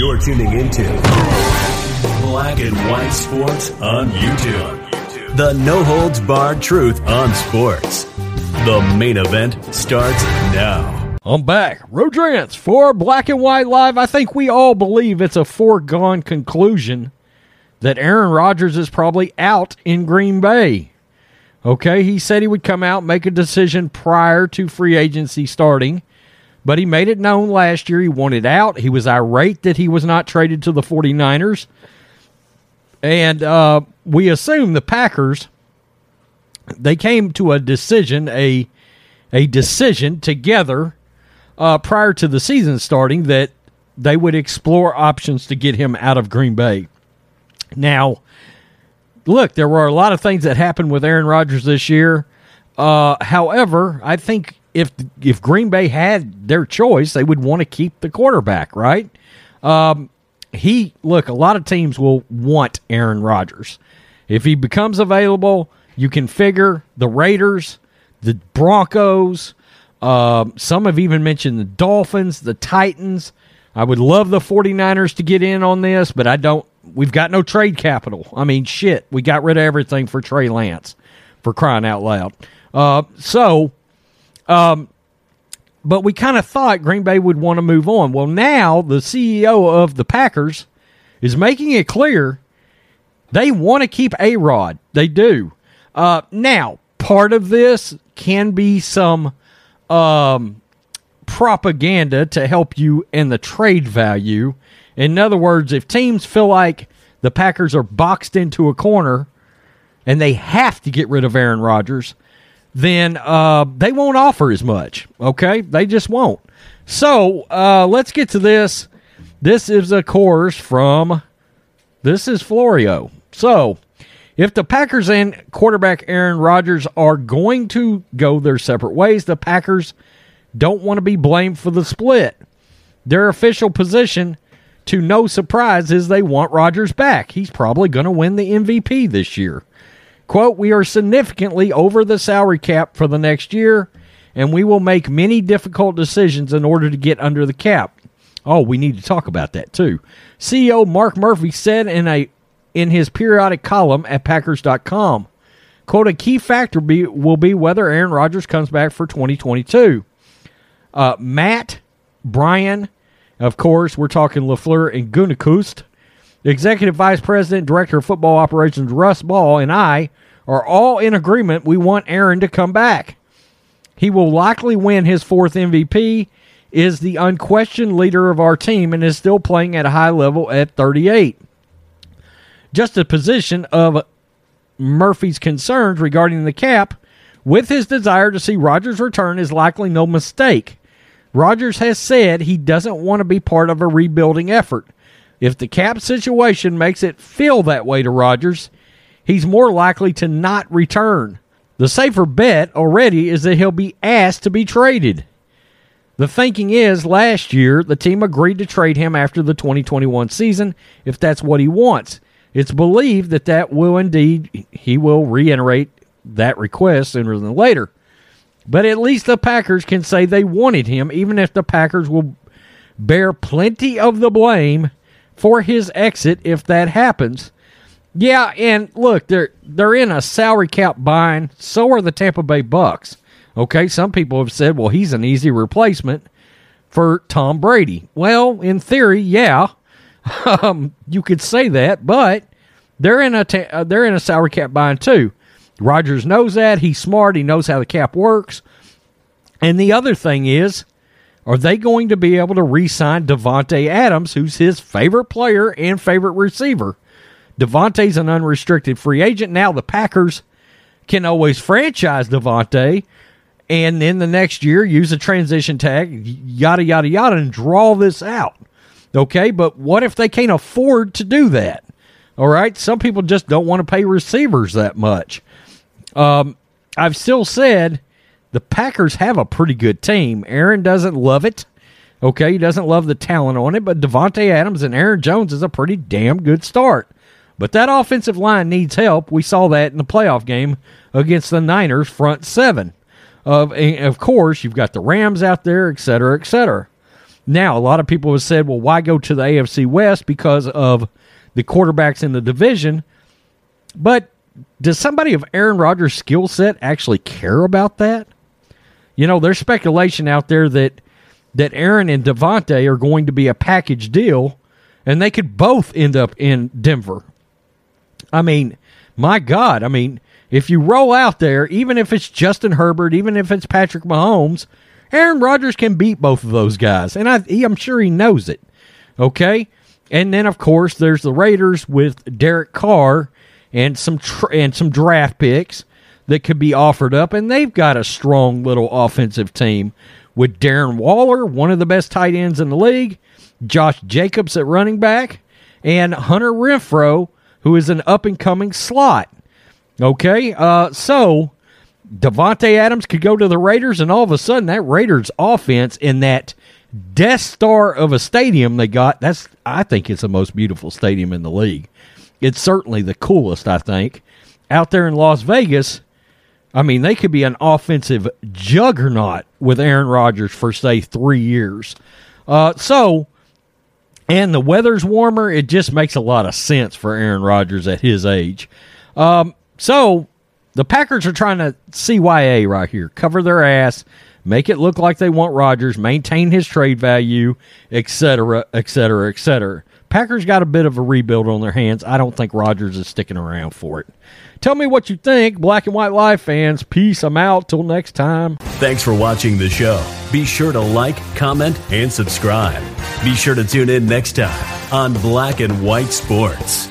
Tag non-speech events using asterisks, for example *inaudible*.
You're tuning into Black and White Sports on YouTube. The no holds barred truth on sports. The main event starts now. I'm back. Rodrance for Black and White Live. I think we all believe it's a foregone conclusion that Aaron Rodgers is probably out in Green Bay. Okay, he said he would come out, make a decision prior to free agency starting. But he made it known last year he wanted out. He was irate that he was not traded to the 49ers. And uh, we assume the Packers they came to a decision, a a decision together uh, prior to the season starting that they would explore options to get him out of Green Bay. Now, look, there were a lot of things that happened with Aaron Rodgers this year. Uh, however, I think if if Green Bay had their choice, they would want to keep the quarterback, right? Um, he look, a lot of teams will want Aaron Rodgers. If he becomes available, you can figure the Raiders, the Broncos, uh, some have even mentioned the Dolphins, the Titans. I would love the 49ers to get in on this, but I don't. We've got no trade capital. I mean, shit, we got rid of everything for Trey Lance, for crying out loud. Uh, so um, but we kind of thought Green Bay would want to move on. Well, now the CEO of the Packers is making it clear they want to keep A Rod. They do. Uh, now, part of this can be some um, propaganda to help you in the trade value. In other words, if teams feel like the Packers are boxed into a corner and they have to get rid of Aaron Rodgers, then uh, they won't offer as much. Okay, they just won't. So uh, let's get to this. This is of course from this is Florio. So if the Packers and quarterback Aaron Rodgers are going to go their separate ways, the Packers don't want to be blamed for the split. Their official position, to no surprise, is they want Rodgers back. He's probably going to win the MVP this year. Quote, we are significantly over the salary cap for the next year, and we will make many difficult decisions in order to get under the cap. Oh, we need to talk about that too. CEO Mark Murphy said in a in his periodic column at Packers.com, quote, a key factor be, will be whether Aaron Rodgers comes back for 2022. Uh, Matt, Brian, of course, we're talking LaFleur and Gutekunst, the executive vice president, director of football operations, Russ Ball, and I are all in agreement we want Aaron to come back. He will likely win his fourth MVP, is the unquestioned leader of our team, and is still playing at a high level at 38. Just a position of Murphy's concerns regarding the cap, with his desire to see Rodgers return, is likely no mistake. Rodgers has said he doesn't want to be part of a rebuilding effort. If the cap situation makes it feel that way to Rodgers, he's more likely to not return. The safer bet already is that he'll be asked to be traded. The thinking is last year the team agreed to trade him after the 2021 season if that's what he wants. It's believed that that will indeed he will reiterate that request sooner than later. But at least the Packers can say they wanted him even if the Packers will bear plenty of the blame for his exit if that happens. Yeah, and look, they're they're in a salary cap bind. So are the Tampa Bay Bucks. Okay, some people have said, well, he's an easy replacement for Tom Brady. Well, in theory, yeah, *laughs* um, you could say that, but they're in a ta- uh, they're in a salary cap bind too. Rodgers knows that. He's smart. He knows how the cap works. And the other thing is, are they going to be able to re-sign Davante Adams, who's his favorite player and favorite receiver? Davante's an unrestricted free agent. Now the Packers can always franchise Davante and then the next year use a transition tag, yada yada yada, and draw this out. Okay, but what if they can't afford to do that? All right, some people just don't want to pay receivers that much. Um, I've still said the Packers have a pretty good team. Aaron doesn't love it. Okay, he doesn't love the talent on it, but Davante Adams and Aaron Jones is a pretty damn good start. But that offensive line needs help. We saw that in the playoff game against the Niners front seven. Of of course, you've got the Rams out there, et cetera, et cetera. Now, a lot of people have said, well, why go to the AFC West because of the quarterbacks in the division? But does somebody of Aaron Rodgers' skill set actually care about that? You know, there's speculation out there that that Aaron and Davante are going to be a package deal, and they could both end up in Denver. I mean, my God, I mean, if you roll out there, even if it's Justin Herbert, even if it's Patrick Mahomes, Aaron Rodgers can beat both of those guys, and I, I'm sure he knows it. Okay, and then of course there's the Raiders with Derek Carr and some and some draft picks that could be offered up, and they've got a strong little offensive team with Darren Waller, one of the best tight ends in the league, Josh Jacobs at running back, and Hunter Renfrow, who is an up and coming slot. Okay, uh, so Davante Adams could go to the Raiders, and all of a sudden, that Raiders offense in that Death Star of a stadium they got, that's I think it's the most beautiful stadium in the league. It's certainly the coolest, I think. Out there in Las Vegas, I mean, they could be an offensive juggernaut with Aaron Rodgers for say three years. Uh, so, and the weather's warmer. It just makes a lot of sense for Aaron Rodgers at his age. Um, so the Packers are trying to CYA right here, cover their ass, make it look like they want Rodgers, maintain his trade value, etc., etc., etc. Packers got a bit of a rebuild on their hands. I don't think Rodgers is sticking around for it. Tell me what you think, Black and White Live fans. Peace. I'm out. Till next time. Thanks for watching the show. Be sure to like, comment, and subscribe. Be sure to tune in next time on Black and White Sports.